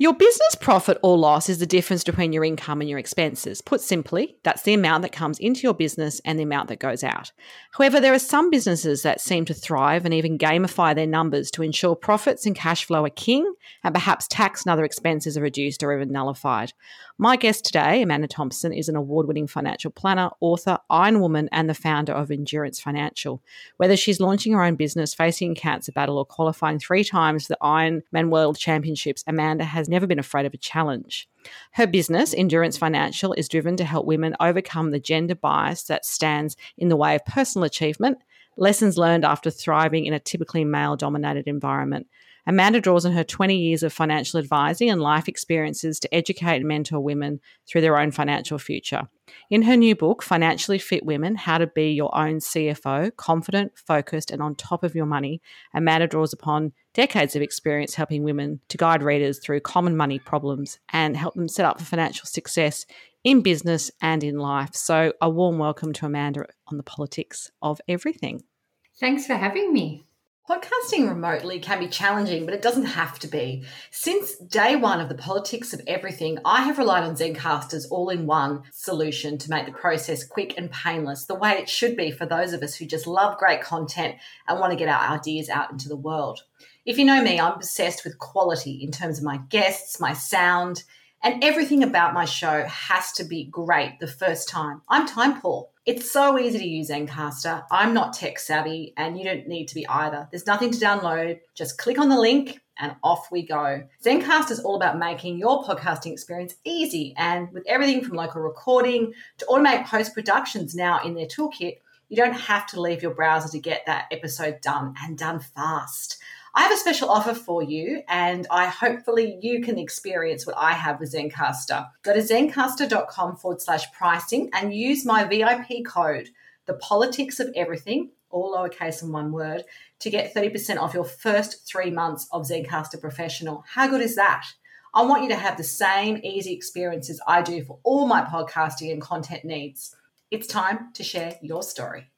Your business profit or loss is the difference between your income and your expenses. Put simply, that's the amount that comes into your business and the amount that goes out. However, there are some businesses that seem to thrive and even gamify their numbers to ensure profits and cash flow are king and perhaps tax and other expenses are reduced or even nullified. My guest today, Amanda Thompson, is an award winning financial planner, author, Iron Woman, and the founder of Endurance Financial. Whether she's launching her own business, facing cancer battle, or qualifying three times for the Ironman World Championships, Amanda has never been afraid of a challenge. Her business, Endurance Financial, is driven to help women overcome the gender bias that stands in the way of personal achievement, lessons learned after thriving in a typically male dominated environment. Amanda draws on her 20 years of financial advising and life experiences to educate and mentor women through their own financial future. In her new book, Financially Fit Women How to Be Your Own CFO, Confident, Focused, and on Top of Your Money, Amanda draws upon decades of experience helping women to guide readers through common money problems and help them set up for financial success in business and in life. So, a warm welcome to Amanda on the politics of everything. Thanks for having me. Podcasting remotely can be challenging, but it doesn't have to be. Since day one of the politics of everything, I have relied on Zencastr's all in one solution to make the process quick and painless, the way it should be for those of us who just love great content and want to get our ideas out into the world. If you know me, I'm obsessed with quality in terms of my guests, my sound, and everything about my show has to be great the first time. I'm time poor. It's so easy to use Zencastr. I'm not tech savvy, and you don't need to be either. There's nothing to download. Just click on the link and off we go. Zencastr is all about making your podcasting experience easy, and with everything from local recording to automate post productions now in their toolkit, you don't have to leave your browser to get that episode done and done fast. I have a special offer for you, and I hopefully you can experience what I have with Zencastr. Go to zencastr.com forward slash pricing and use my VIP code, the politics of everything, all lowercase and one word, to get 30% off your first three months of Zencastr Professional. How good is that? I want you to have the same easy experiences I do for all my podcasting and content needs. It's time to share your story.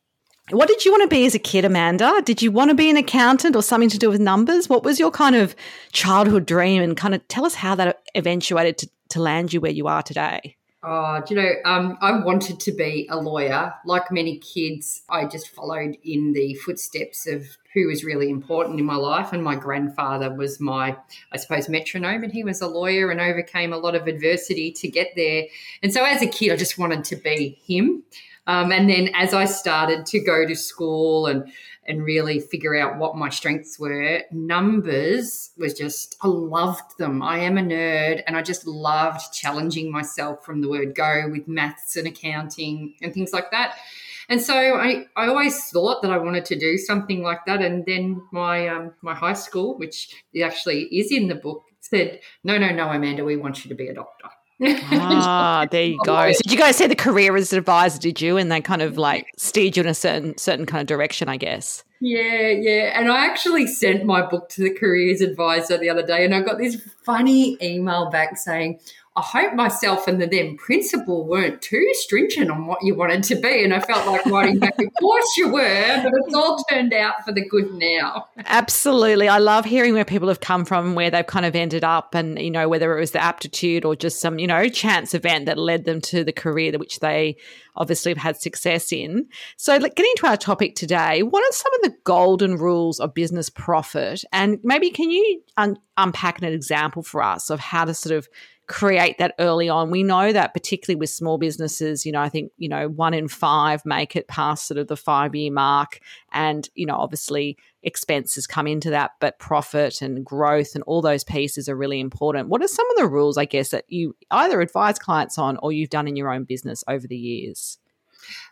What did you want to be as a kid, Amanda? Did you want to be an accountant or something to do with numbers? What was your kind of childhood dream? And kind of tell us how that eventuated to, to land you where you are today. Oh, do you know, um, I wanted to be a lawyer. Like many kids, I just followed in the footsteps of who was really important in my life. And my grandfather was my, I suppose, metronome, and he was a lawyer and overcame a lot of adversity to get there. And so as a kid, I just wanted to be him. Um, and then as I started to go to school and and really figure out what my strengths were, numbers was just I loved them. I am a nerd and I just loved challenging myself from the word go with maths and accounting and things like that. And so I, I always thought that I wanted to do something like that. And then my um, my high school, which actually is in the book, said, No, no, no, Amanda, we want you to be a doctor ah, there you go. So did you guys say the career as an advisor, did you? And they kind of like steered you in a certain certain kind of direction, I guess. Yeah, yeah. And I actually sent my book to the careers advisor the other day and I got this funny email back saying, I hope myself and the then principal weren't too stringent on what you wanted to be. And I felt like writing back, of course you were, but it's all turned out for the good now. Absolutely. I love hearing where people have come from, where they've kind of ended up, and, you know, whether it was the aptitude or just some, you know, chance event that led them to the career which they obviously have had success in. So, getting to our topic today, what are some of the golden rules of business profit? And maybe can you un- unpack an example for us of how to sort of create that early on. We know that particularly with small businesses, you know, I think, you know, one in five make it past sort of the five year mark. And, you know, obviously expenses come into that, but profit and growth and all those pieces are really important. What are some of the rules, I guess, that you either advise clients on or you've done in your own business over the years?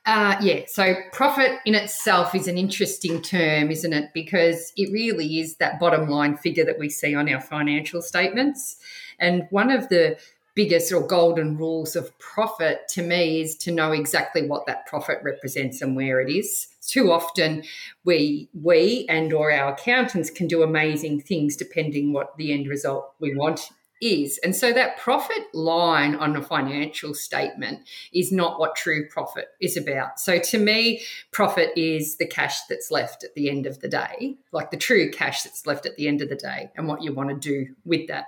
Uh, yeah, so profit in itself is an interesting term, isn't it? Because it really is that bottom line figure that we see on our financial statements. And one of the biggest or golden rules of profit to me is to know exactly what that profit represents and where it is. Too often we we and or our accountants can do amazing things depending what the end result we want is. And so that profit line on a financial statement is not what true profit is about. So to me, profit is the cash that's left at the end of the day, like the true cash that's left at the end of the day and what you want to do with that.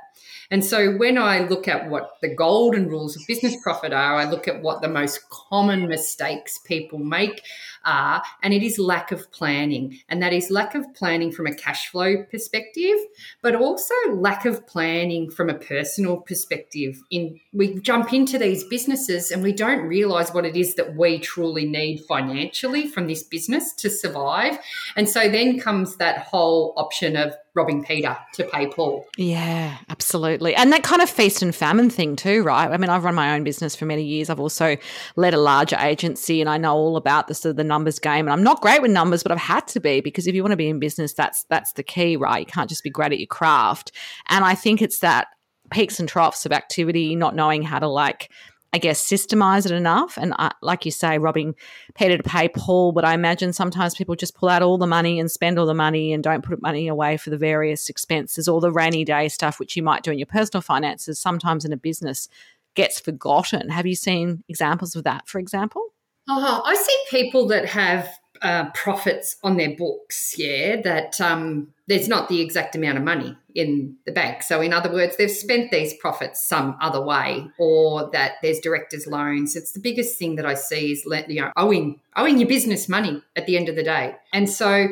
And so when I look at what the golden rules of business profit are, I look at what the most common mistakes people make are, and it is lack of planning. And that is lack of planning from a cash flow perspective, but also lack of planning from a personal perspective. In we jump into these businesses and we don't realize what it is that we truly need financially from this business to survive. And so then comes that whole option of robbing Peter to pay Paul. Yeah, absolutely. And that kind of feast and famine thing too, right? I mean, I've run my own business for many years. I've also led a larger agency and I know all about the sort of the numbers game. And I'm not great with numbers, but I've had to be because if you want to be in business, that's that's the key, right? You can't just be great at your craft. And I think it's that peaks and troughs of activity, not knowing how to like I guess, systemize it enough. And uh, like you say, robbing Peter to pay Paul. But I imagine sometimes people just pull out all the money and spend all the money and don't put money away for the various expenses or the rainy day stuff, which you might do in your personal finances. Sometimes in a business gets forgotten. Have you seen examples of that, for example? Oh, I see people that have uh, profits on their books, yeah, that um, there's not the exact amount of money in the bank. So, in other words, they've spent these profits some other way, or that there's directors' loans. It's the biggest thing that I see is you know owing owing your business money at the end of the day, and so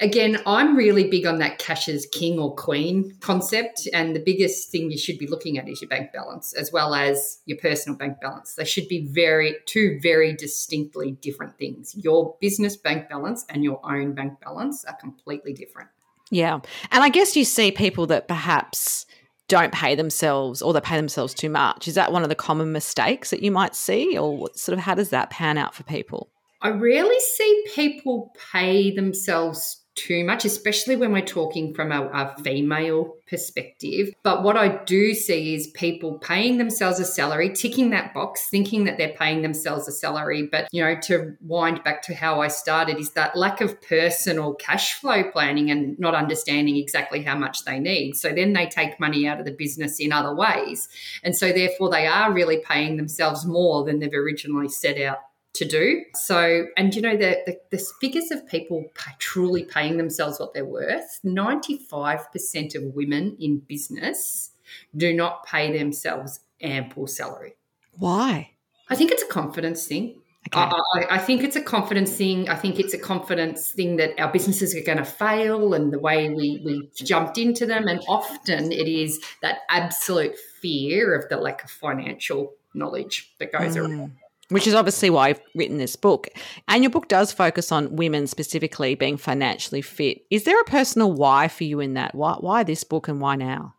again, I'm really big on that cash as king or queen concept. And the biggest thing you should be looking at is your bank balance as well as your personal bank balance. They should be very, two very distinctly different things. Your business bank balance and your own bank balance are completely different. Yeah. And I guess you see people that perhaps don't pay themselves or they pay themselves too much. Is that one of the common mistakes that you might see? Or sort of how does that pan out for people? I rarely see people pay themselves too much, especially when we're talking from a, a, female perspective. But what I do see is people paying themselves a salary, ticking that box, thinking that they're paying themselves a salary. But, you know, to wind back to how I started, is that lack of personal cash flow planning and not understanding exactly how much they need. So then they take money out of the business in other ways. And so therefore they are really paying themselves more than they've originally set out to do. So, and you know, the, the, the figures of people pay, truly paying themselves what they're worth 95% of women in business do not pay themselves ample salary. Why? I think it's a confidence thing. Okay. I, I, think it's a confidence thing. I think it's a confidence thing that our businesses are going to fail and the way we, we jumped into them. And often it is that absolute fear of the lack of financial knowledge that goes mm. around which is obviously why I've written this book. And your book does focus on women specifically being financially fit. Is there a personal why for you in that? Why, why this book and why now?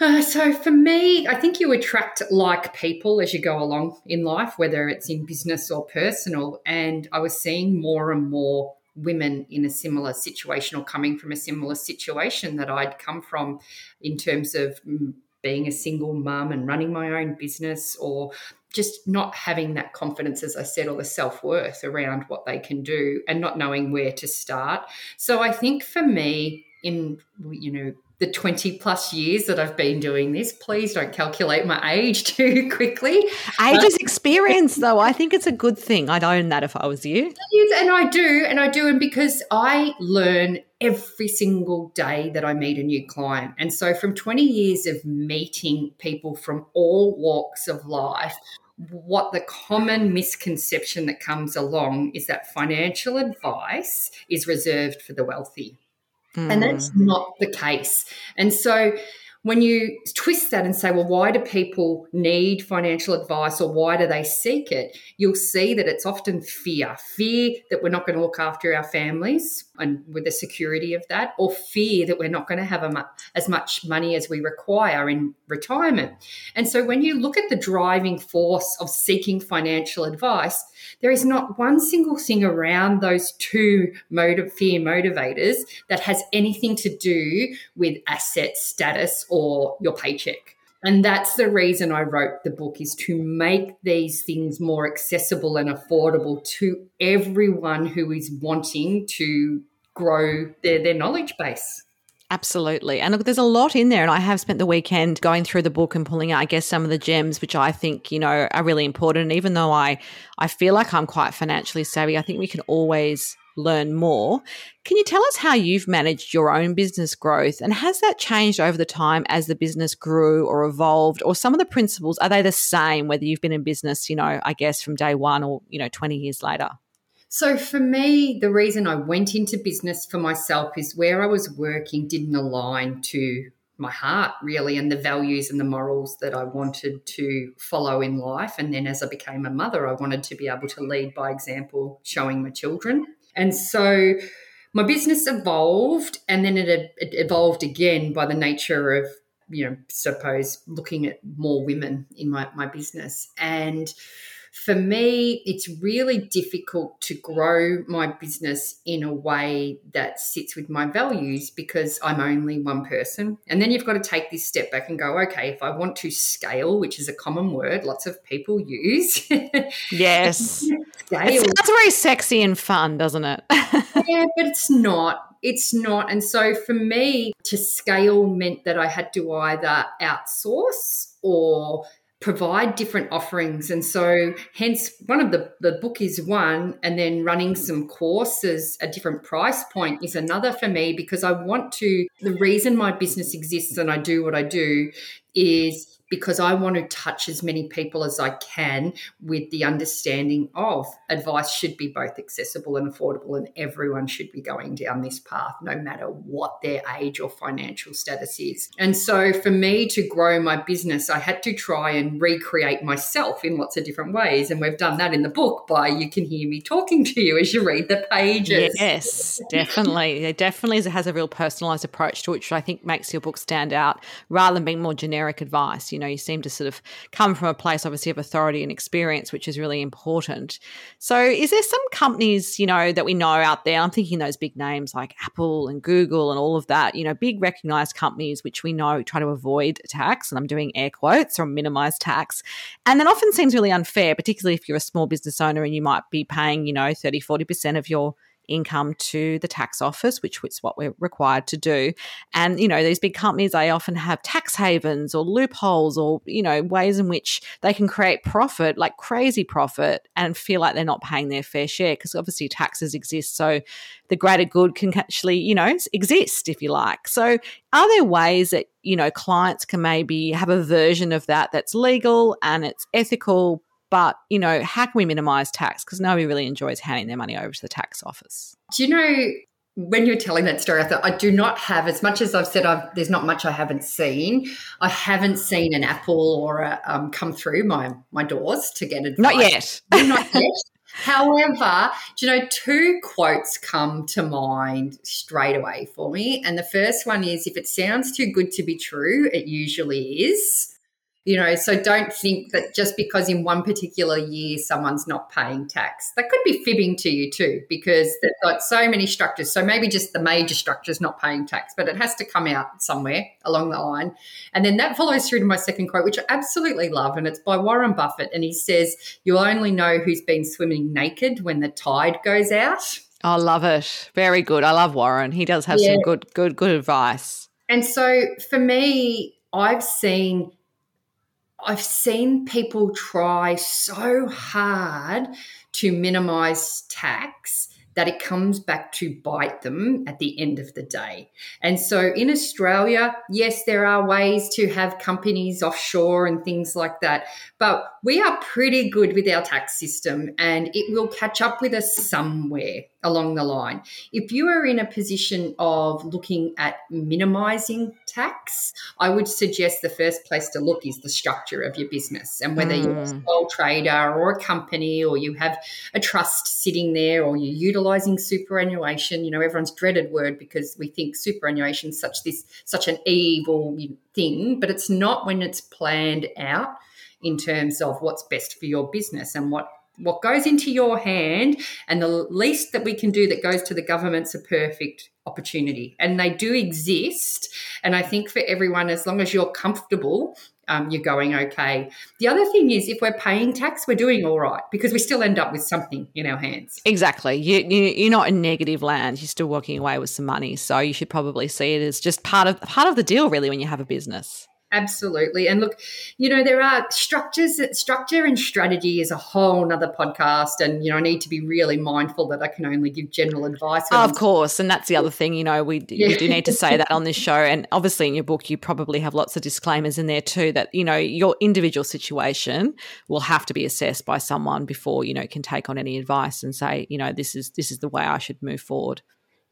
Uh, so for me, I think you attract like people as you go along in life, whether it's in business or personal. And I was seeing more and more women in a similar situation or coming from a similar situation that I'd come from in terms of mm, being a single mum and running my own business or just not having that confidence, as I said, or the self worth around what they can do and not knowing where to start. So I think for me, in you know the 20 plus years that I've been doing this. Please don't calculate my age too quickly. Age is um, experience, though. I think it's a good thing. I'd own that if I was you. And I do. And I do. And because I learn every single day that I meet a new client. And so, from 20 years of meeting people from all walks of life, what the common misconception that comes along is that financial advice is reserved for the wealthy. Mm. And that's hmm. not the case. And so when you twist that and say, well, why do people need financial advice or why do they seek it? You'll see that it's often fear fear that we're not going to look after our families and with the security of that, or fear that we're not going to have mu- as much money as we require in retirement. And so when you look at the driving force of seeking financial advice, there is not one single thing around those two motive fear motivators that has anything to do with asset status or your paycheck. And that's the reason I wrote the book is to make these things more accessible and affordable to everyone who is wanting to grow their, their knowledge base. Absolutely. And look, there's a lot in there. And I have spent the weekend going through the book and pulling out, I guess, some of the gems, which I think, you know, are really important. And even though I, I feel like I'm quite financially savvy, I think we can always learn more. Can you tell us how you've managed your own business growth and has that changed over the time as the business grew or evolved or some of the principles are they the same whether you've been in business, you know, I guess from day 1 or, you know, 20 years later? So, for me, the reason I went into business for myself is where I was working didn't align to my heart, really, and the values and the morals that I wanted to follow in life. And then, as I became a mother, I wanted to be able to lead by example, showing my children. And so, my business evolved, and then it, it evolved again by the nature of you know, suppose looking at more women in my, my business. And for me, it's really difficult to grow my business in a way that sits with my values because I'm only one person. And then you've got to take this step back and go, okay, if I want to scale, which is a common word lots of people use. yes. scale. It sounds very sexy and fun, doesn't it? yeah, but it's not it's not. And so for me, to scale meant that I had to either outsource or provide different offerings. And so, hence, one of the, the book is one, and then running some courses at different price point is another for me because I want to. The reason my business exists and I do what I do is because I want to touch as many people as I can with the understanding of advice should be both accessible and affordable, and everyone should be going down this path, no matter what their age or financial status is. And so, for me to grow my business, I had to try and recreate myself in lots of different ways. And we've done that in the book by you can hear me talking to you as you read the pages. Yes, definitely. It definitely has a real personalized approach to it, which I think makes your book stand out rather than being more generic advice. You know, you seem to sort of come from a place, obviously, of authority and experience, which is really important. So, is there some companies, you know, that we know out there? I'm thinking those big names like Apple and Google and all of that, you know, big recognized companies which we know try to avoid tax, and I'm doing air quotes or minimize tax. And that often seems really unfair, particularly if you're a small business owner and you might be paying, you know, 30, 40% of your income to the tax office, which is what we're required to do. And, you know, these big companies, they often have tax havens or loopholes or, you know, ways in which they can create profit, like crazy profit, and feel like they're not paying their fair share because obviously taxes exist. So the greater good can actually, you know, exist, if you like. So are there ways that, you know, clients can maybe have a version of that that's legal and it's ethical, but, you know, how can we minimize tax? Because nobody really enjoys handing their money over to the tax office. Do you know when you're telling that story, I thought I do not have as much as I've said. I've, there's not much I haven't seen. I haven't seen an Apple or a, um, come through my my doors to get advice. Not yet. not yet. However, do you know two quotes come to mind straight away for me, and the first one is, "If it sounds too good to be true, it usually is." You know, so don't think that just because in one particular year someone's not paying tax, that could be fibbing to you too, because they've got so many structures. So maybe just the major structures not paying tax, but it has to come out somewhere along the line. And then that follows through to my second quote, which I absolutely love. And it's by Warren Buffett. And he says, You'll only know who's been swimming naked when the tide goes out. I love it. Very good. I love Warren. He does have yeah. some good, good, good advice. And so for me, I've seen I've seen people try so hard to minimize tax that it comes back to bite them at the end of the day. And so in Australia, yes, there are ways to have companies offshore and things like that, but we are pretty good with our tax system and it will catch up with us somewhere along the line. If you are in a position of looking at minimizing tax, I would suggest the first place to look is the structure of your business and whether mm. you're a hmm. sole trader or a company or you have a trust sitting there or you're utilizing superannuation. You know, everyone's dreaded word because we think superannuation is such this such an evil thing, but it's not when it's planned out in terms of what's best for your business and what what goes into your hand and the least that we can do that goes to the government's a perfect opportunity. And they do exist. And i think for everyone as long as you're comfortable um, you're going okay. The other thing is if we're paying tax we're doing all right because we still end up with something in our hands. Exactly. You, you, you're not in negative land. You're still walking away with some money. So you should probably see it as just part of part of the deal really when you have a business Absolutely. And look, you know, there are structures, structure and strategy is a whole nother podcast. And, you know, I need to be really mindful that I can only give general advice. Oh, of course. And that's the other thing, you know, we, yeah. we do need to say that on this show. And obviously in your book, you probably have lots of disclaimers in there too that, you know, your individual situation will have to be assessed by someone before, you know, can take on any advice and say, you know, this is, this is the way I should move forward.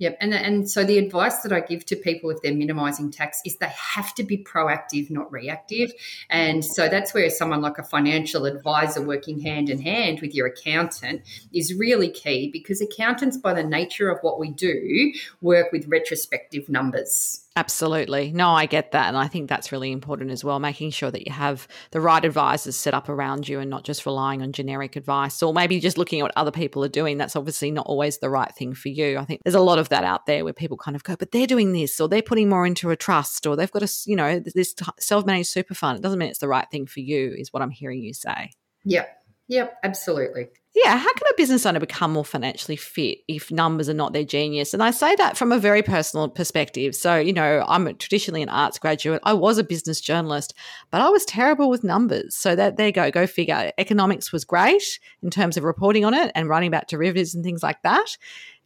Yep. And, and so the advice that I give to people if they're minimizing tax is they have to be proactive, not reactive. And so that's where someone like a financial advisor working hand in hand with your accountant is really key because accountants, by the nature of what we do, work with retrospective numbers. Absolutely. No, I get that. And I think that's really important as well, making sure that you have the right advisors set up around you and not just relying on generic advice or maybe just looking at what other people are doing. That's obviously not always the right thing for you. I think there's a lot of that out there where people kind of go, but they're doing this or they're putting more into a trust or they've got a, you know, this self managed super fund. It doesn't mean it's the right thing for you, is what I'm hearing you say. Yep. Yep. Absolutely yeah, how can a business owner become more financially fit if numbers are not their genius? And I say that from a very personal perspective. So, you know, I'm traditionally an arts graduate. I was a business journalist, but I was terrible with numbers. So that there you go, go figure. Economics was great in terms of reporting on it and writing about derivatives and things like that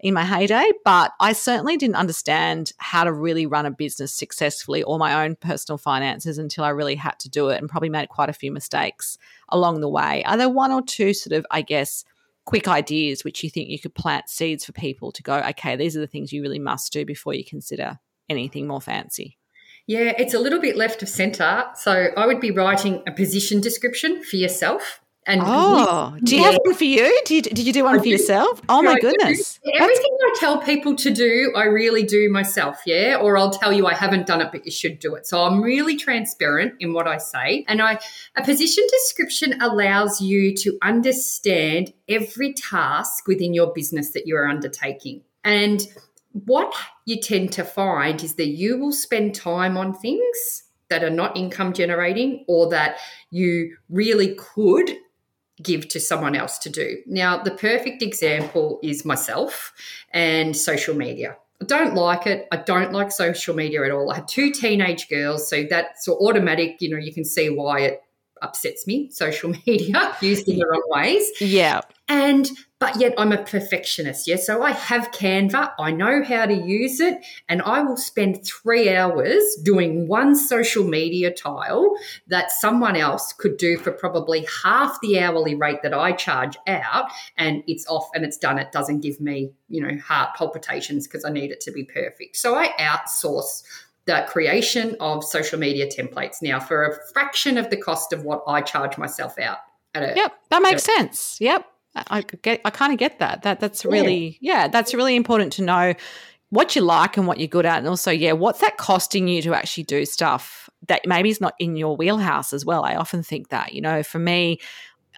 in my heyday, but I certainly didn't understand how to really run a business successfully or my own personal finances until I really had to do it and probably made quite a few mistakes along the way. Are there one or two sort of, I guess, quick ideas which you think you could plant seeds for people to go, okay, these are the things you really must do before you consider anything more fancy? Yeah, it's a little bit left of center. So I would be writing a position description for yourself. And oh, do you yeah. have one for you? Did you, did you do one I for do. yourself? Oh my goodness! Everything I tell people to do, I really do myself. Yeah, or I'll tell you I haven't done it, but you should do it. So I'm really transparent in what I say, and I a position description allows you to understand every task within your business that you are undertaking, and what you tend to find is that you will spend time on things that are not income generating or that you really could give to someone else to do. Now, the perfect example is myself and social media. I don't like it. I don't like social media at all. I have two teenage girls, so that's automatic. You know, you can see why it upsets me. Social media used in the wrong ways. Yeah. And but yet I'm a perfectionist. Yeah. So I have Canva. I know how to use it. And I will spend three hours doing one social media tile that someone else could do for probably half the hourly rate that I charge out. And it's off and it's done. It doesn't give me, you know, heart palpitations because I need it to be perfect. So I outsource the creation of social media templates now for a fraction of the cost of what I charge myself out. A, yep, that makes sense. Yep. I get I kind of get that. That that's really yeah. yeah, that's really important to know what you like and what you're good at and also yeah, what's that costing you to actually do stuff that maybe is not in your wheelhouse as well. I often think that, you know, for me,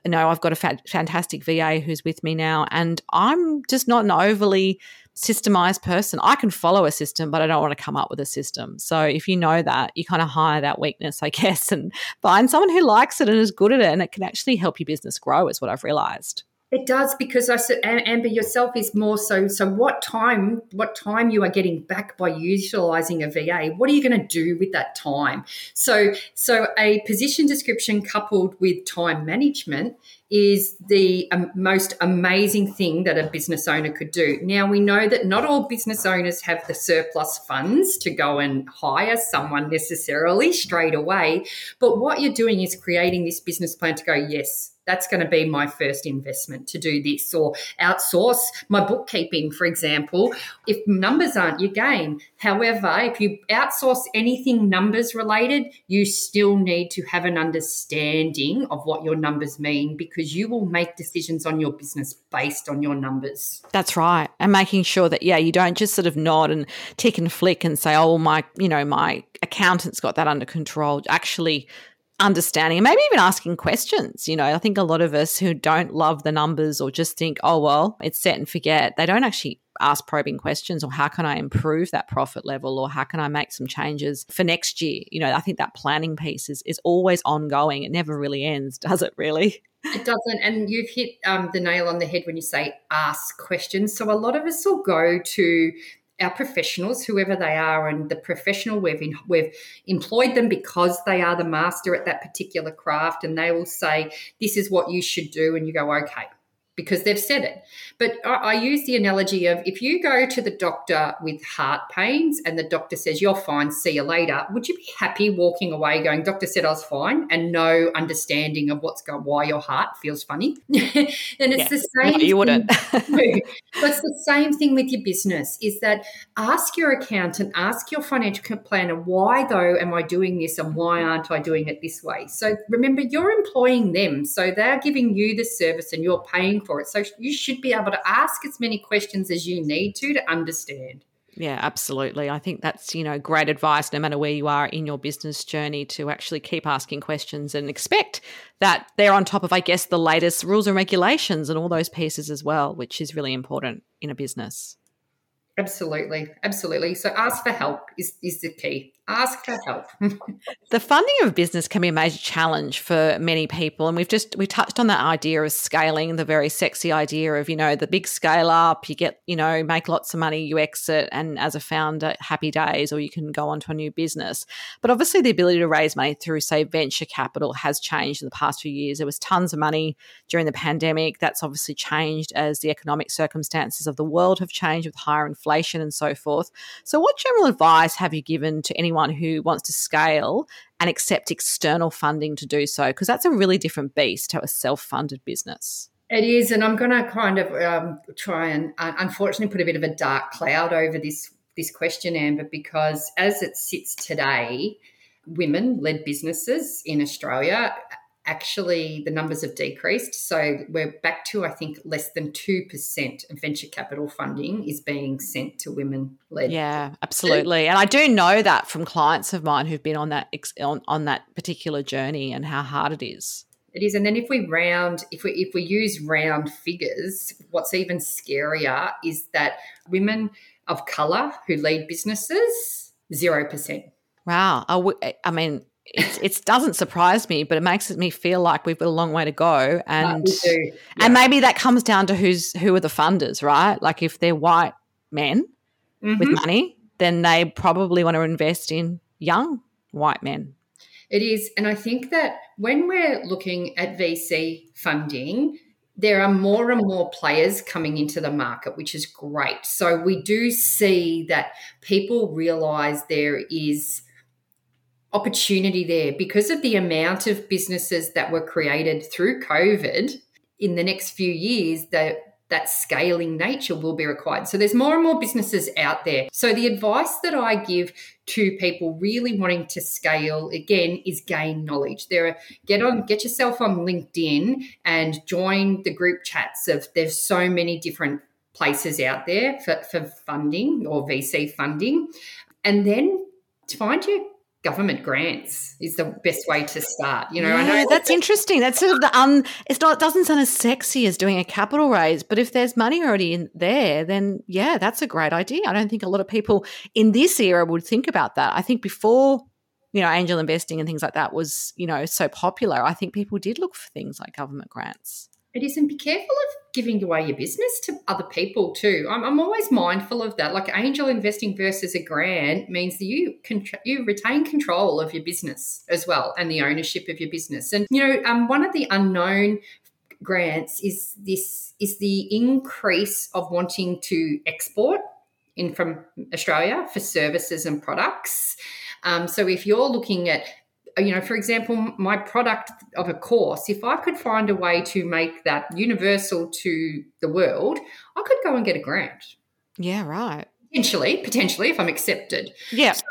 you know, I've got a fa- fantastic VA who's with me now and I'm just not an overly systemized person. I can follow a system, but I don't want to come up with a system. So if you know that, you kind of hire that weakness, I guess, and find someone who likes it and is good at it and it can actually help your business grow, is what I've realized. It does because I Amber yourself is more so. So what time? What time you are getting back by utilizing a VA? What are you going to do with that time? So so a position description coupled with time management is the um, most amazing thing that a business owner could do. Now, we know that not all business owners have the surplus funds to go and hire someone necessarily straight away. But what you're doing is creating this business plan to go, yes, that's going to be my first investment to do this or outsource my bookkeeping, for example. If numbers aren't your game, however, if you outsource anything numbers related, you still need to have an understanding of what your numbers mean because you will make decisions on your business based on your numbers. That's right. And making sure that, yeah, you don't just sort of nod and tick and flick and say, oh, my, you know, my accountant's got that under control. Actually, understanding and maybe even asking questions. You know, I think a lot of us who don't love the numbers or just think, oh, well, it's set and forget, they don't actually ask probing questions or how can I improve that profit level or how can I make some changes for next year? You know, I think that planning piece is, is always ongoing. It never really ends, does it really? It doesn't. And you've hit um, the nail on the head when you say ask questions. So a lot of us will go to our professionals, whoever they are, and the professional we've in, we've employed them because they are the master at that particular craft, and they will say, "This is what you should do," and you go, "Okay." Because they've said it. But I, I, use the analogy of if you go to the doctor with heart pains and the doctor says, You're fine, see you later, would you be happy walking away going, Doctor said I was fine, and no understanding of what's going why your heart feels funny? and it's yeah. the same. No, you wouldn't. it's the same thing with your business is that ask your accountant, ask your financial planner, why though am I doing this and why mm-hmm. aren't I doing it this way? So remember, you're employing them. So they're giving you the service and you're paying for it. So you should be able to ask as many questions as you need to to understand. Yeah, absolutely. I think that's, you know, great advice no matter where you are in your business journey to actually keep asking questions and expect that they're on top of, I guess, the latest rules and regulations and all those pieces as well, which is really important in a business. Absolutely. Absolutely. So ask for help is, is the key ask for help. the funding of a business can be a major challenge for many people. And we've just, we touched on that idea of scaling, the very sexy idea of, you know, the big scale up, you get, you know, make lots of money, you exit, and as a founder, happy days, or you can go on to a new business. But obviously, the ability to raise money through, say, venture capital has changed in the past few years. There was tons of money during the pandemic. That's obviously changed as the economic circumstances of the world have changed with higher inflation and so forth. So, what general advice have you given to anyone? Anyone who wants to scale and accept external funding to do so? Because that's a really different beast to a self funded business. It is, and I'm going to kind of um, try and uh, unfortunately put a bit of a dark cloud over this this question, Amber, because as it sits today, women led businesses in Australia actually the numbers have decreased. So we're back to, I think, less than 2% of venture capital funding is being sent to women led. Yeah, absolutely. And I do know that from clients of mine who've been on that on, on that particular journey and how hard it is. It is, and then if we round, if we if we use round figures, what's even scarier is that women of color who lead businesses zero percent. Wow, I mean, it, doesn't surprise me, but it makes me feel like we've got a long way to go, and yeah. and maybe that comes down to who's who are the funders, right? Like if they're white men mm-hmm. with money, then they probably want to invest in young white men. It is, and I think that when we're looking at VC funding, there are more and more players coming into the market, which is great. So we do see that people realize there is opportunity there because of the amount of businesses that were created through COVID in the next few years that that scaling nature will be required. So there's more and more businesses out there. So the advice that I give to people really wanting to scale again is gain knowledge. There are get on get yourself on LinkedIn and join the group chats of there's so many different places out there for, for funding or VC funding. And then find your government grants is the best way to start. You know, yeah, I know that's interesting. That's sort of the un. It's not. It doesn't sound as sexy as doing a capital raise, but if there's money already in there, then yeah, that's a great idea. I don't think a lot of people in this era would think about that. I think before you know angel investing and things like that was you know so popular, I think people did look for things like government grants. It is, and be careful of giving away your business to other people too. I'm, I'm always mindful of that. Like angel investing versus a grant means that you you retain control of your business as well and the ownership of your business. And you know, um, one of the unknown grants is this is the increase of wanting to export in from Australia for services and products. Um, so if you're looking at you know, for example, my product of a course, if I could find a way to make that universal to the world, I could go and get a grant. Yeah, right. Potentially, potentially, if I'm accepted. Yeah. So,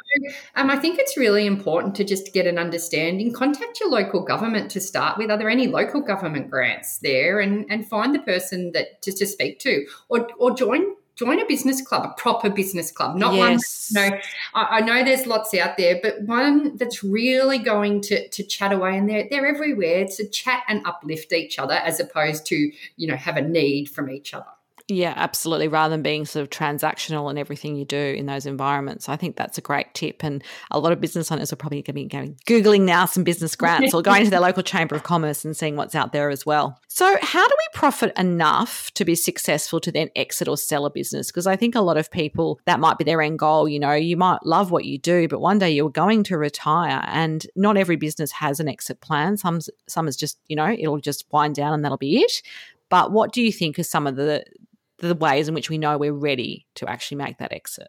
um, I think it's really important to just get an understanding. Contact your local government to start with. Are there any local government grants there, and and find the person that to, to speak to, or or join join a business club, a proper business club, not yes. one. No, I, I, know there's lots out there, but one that's really going to to chat away, and they're they're everywhere. It's to chat and uplift each other, as opposed to you know have a need from each other. Yeah, absolutely. Rather than being sort of transactional in everything you do in those environments, I think that's a great tip. And a lot of business owners are probably going to be going googling now some business grants or going to their local chamber of commerce and seeing what's out there as well. So, how do we profit enough to be successful to then exit or sell a business? Because I think a lot of people that might be their end goal. You know, you might love what you do, but one day you're going to retire, and not every business has an exit plan. Some some is just you know it'll just wind down and that'll be it. But what do you think are some of the the ways in which we know we're ready to actually make that exit.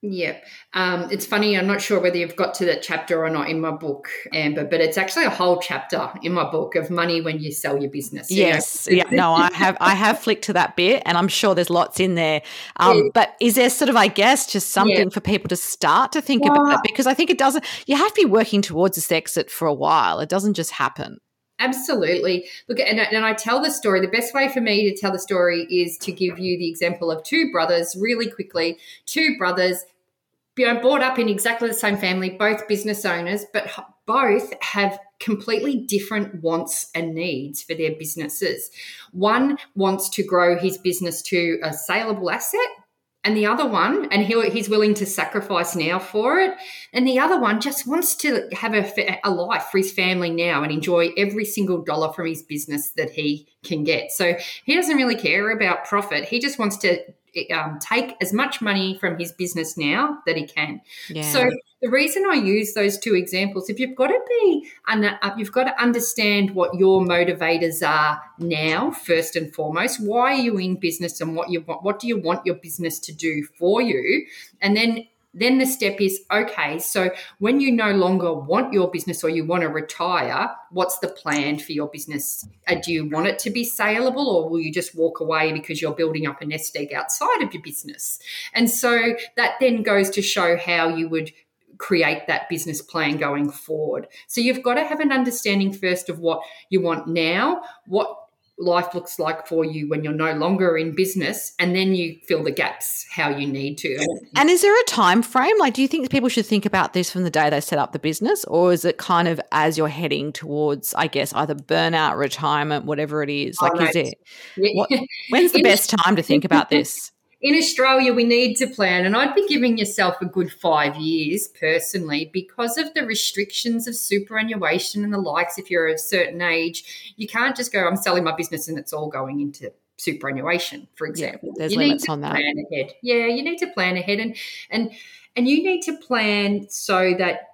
Yeah. Um, it's funny, I'm not sure whether you've got to that chapter or not in my book, Amber, but it's actually a whole chapter in my book of money when you sell your business. You yes. Know? Yeah. No, I have I have flicked to that bit and I'm sure there's lots in there. Um, yeah. but is there sort of, I guess, just something yeah. for people to start to think about it? Because I think it doesn't you have to be working towards this exit for a while. It doesn't just happen. Absolutely. Look, and, and I tell the story. The best way for me to tell the story is to give you the example of two brothers really quickly. Two brothers, you know, brought up in exactly the same family, both business owners, but both have completely different wants and needs for their businesses. One wants to grow his business to a saleable asset and the other one, and he, he's willing to sacrifice now for it. And the other one just wants to have a, a life for his family now and enjoy every single dollar from his business that he can get. So he doesn't really care about profit. He just wants to um, take as much money from his business now that he can. Yeah. So the reason I use those two examples, if you've got to be, uh, you've got to understand what your motivators are now, first and foremost. Why are you in business, and what you want? What do you want your business to do for you? And then then the step is okay, so when you no longer want your business or you want to retire, what's the plan for your business? Uh, do you want it to be saleable or will you just walk away because you're building up a nest egg outside of your business? And so that then goes to show how you would create that business plan going forward. So you've got to have an understanding first of what you want now, what life looks like for you when you're no longer in business and then you fill the gaps how you need to. And is there a time frame? Like do you think people should think about this from the day they set up the business or is it kind of as you're heading towards i guess either burnout retirement whatever it is? Like oh, is it what, when's the best time to think about this in Australia, we need to plan, and I'd be giving yourself a good five years personally because of the restrictions of superannuation and the likes. If you're a certain age, you can't just go, I'm selling my business and it's all going into superannuation, for example. Yeah, there's you limits on that. Plan ahead. Yeah, you need to plan ahead and and and you need to plan so that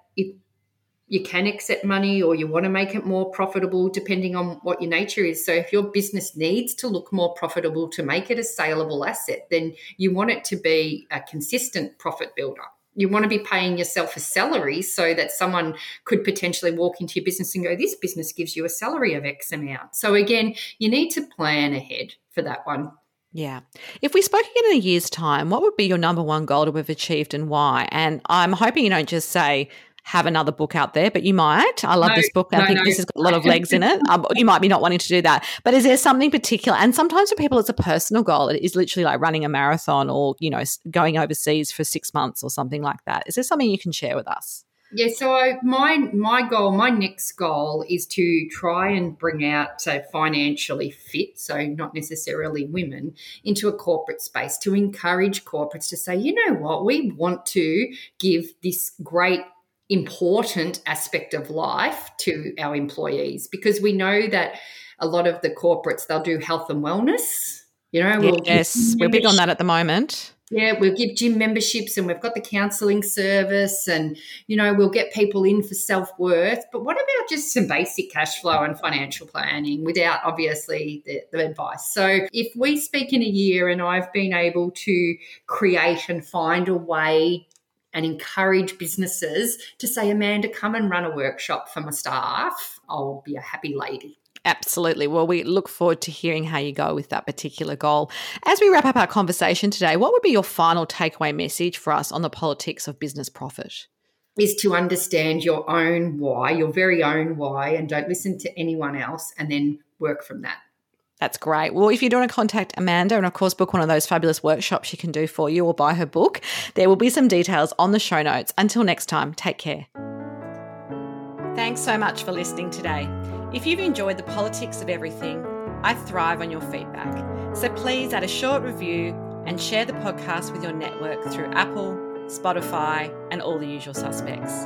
you can accept money or you want to make it more profitable depending on what your nature is. So if your business needs to look more profitable to make it a saleable asset, then you want it to be a consistent profit builder. You want to be paying yourself a salary so that someone could potentially walk into your business and go, This business gives you a salary of X amount. So, again, you need to plan ahead for that one. Yeah. If we spoke again in a year's time, what would be your number one goal to have achieved and why? And I'm hoping you don't just say, have another book out there, but you might. I love no, this book. I no, think no. this has got a lot of legs in it. Um, you might be not wanting to do that. But is there something particular? And sometimes for people, it's a personal goal. It is literally like running a marathon or, you know, going overseas for six months or something like that. Is there something you can share with us? Yeah, so I, my my goal, my next goal is to try and bring out so financially fit, so not necessarily women, into a corporate space to encourage corporates to say, you know what, we want to give this great important aspect of life to our employees because we know that a lot of the corporates they'll do health and wellness you know we'll yes we're big on that at the moment yeah, we'll give gym memberships and we've got the counselling service and, you know, we'll get people in for self worth. But what about just some basic cash flow and financial planning without obviously the, the, advice? So if we speak in a year and I've been able to create and find a way and encourage businesses to say, Amanda, come and run a workshop for my staff, I'll be a happy lady. Absolutely. Well, we look forward to hearing how you go with that particular goal. As we wrap up our conversation today, what would be your final takeaway message for us on the politics of business profit? Is to understand your own why, your very own why, and don't listen to anyone else and then work from that. That's great. Well, if you do want to contact Amanda and, of course, book one of those fabulous workshops she can do for you or buy her book, there will be some details on the show notes. Until next time, take care. Thanks so much for listening today. If you've enjoyed the politics of everything, I thrive on your feedback. So please add a short review and share the podcast with your network through Apple, Spotify, and all the usual suspects.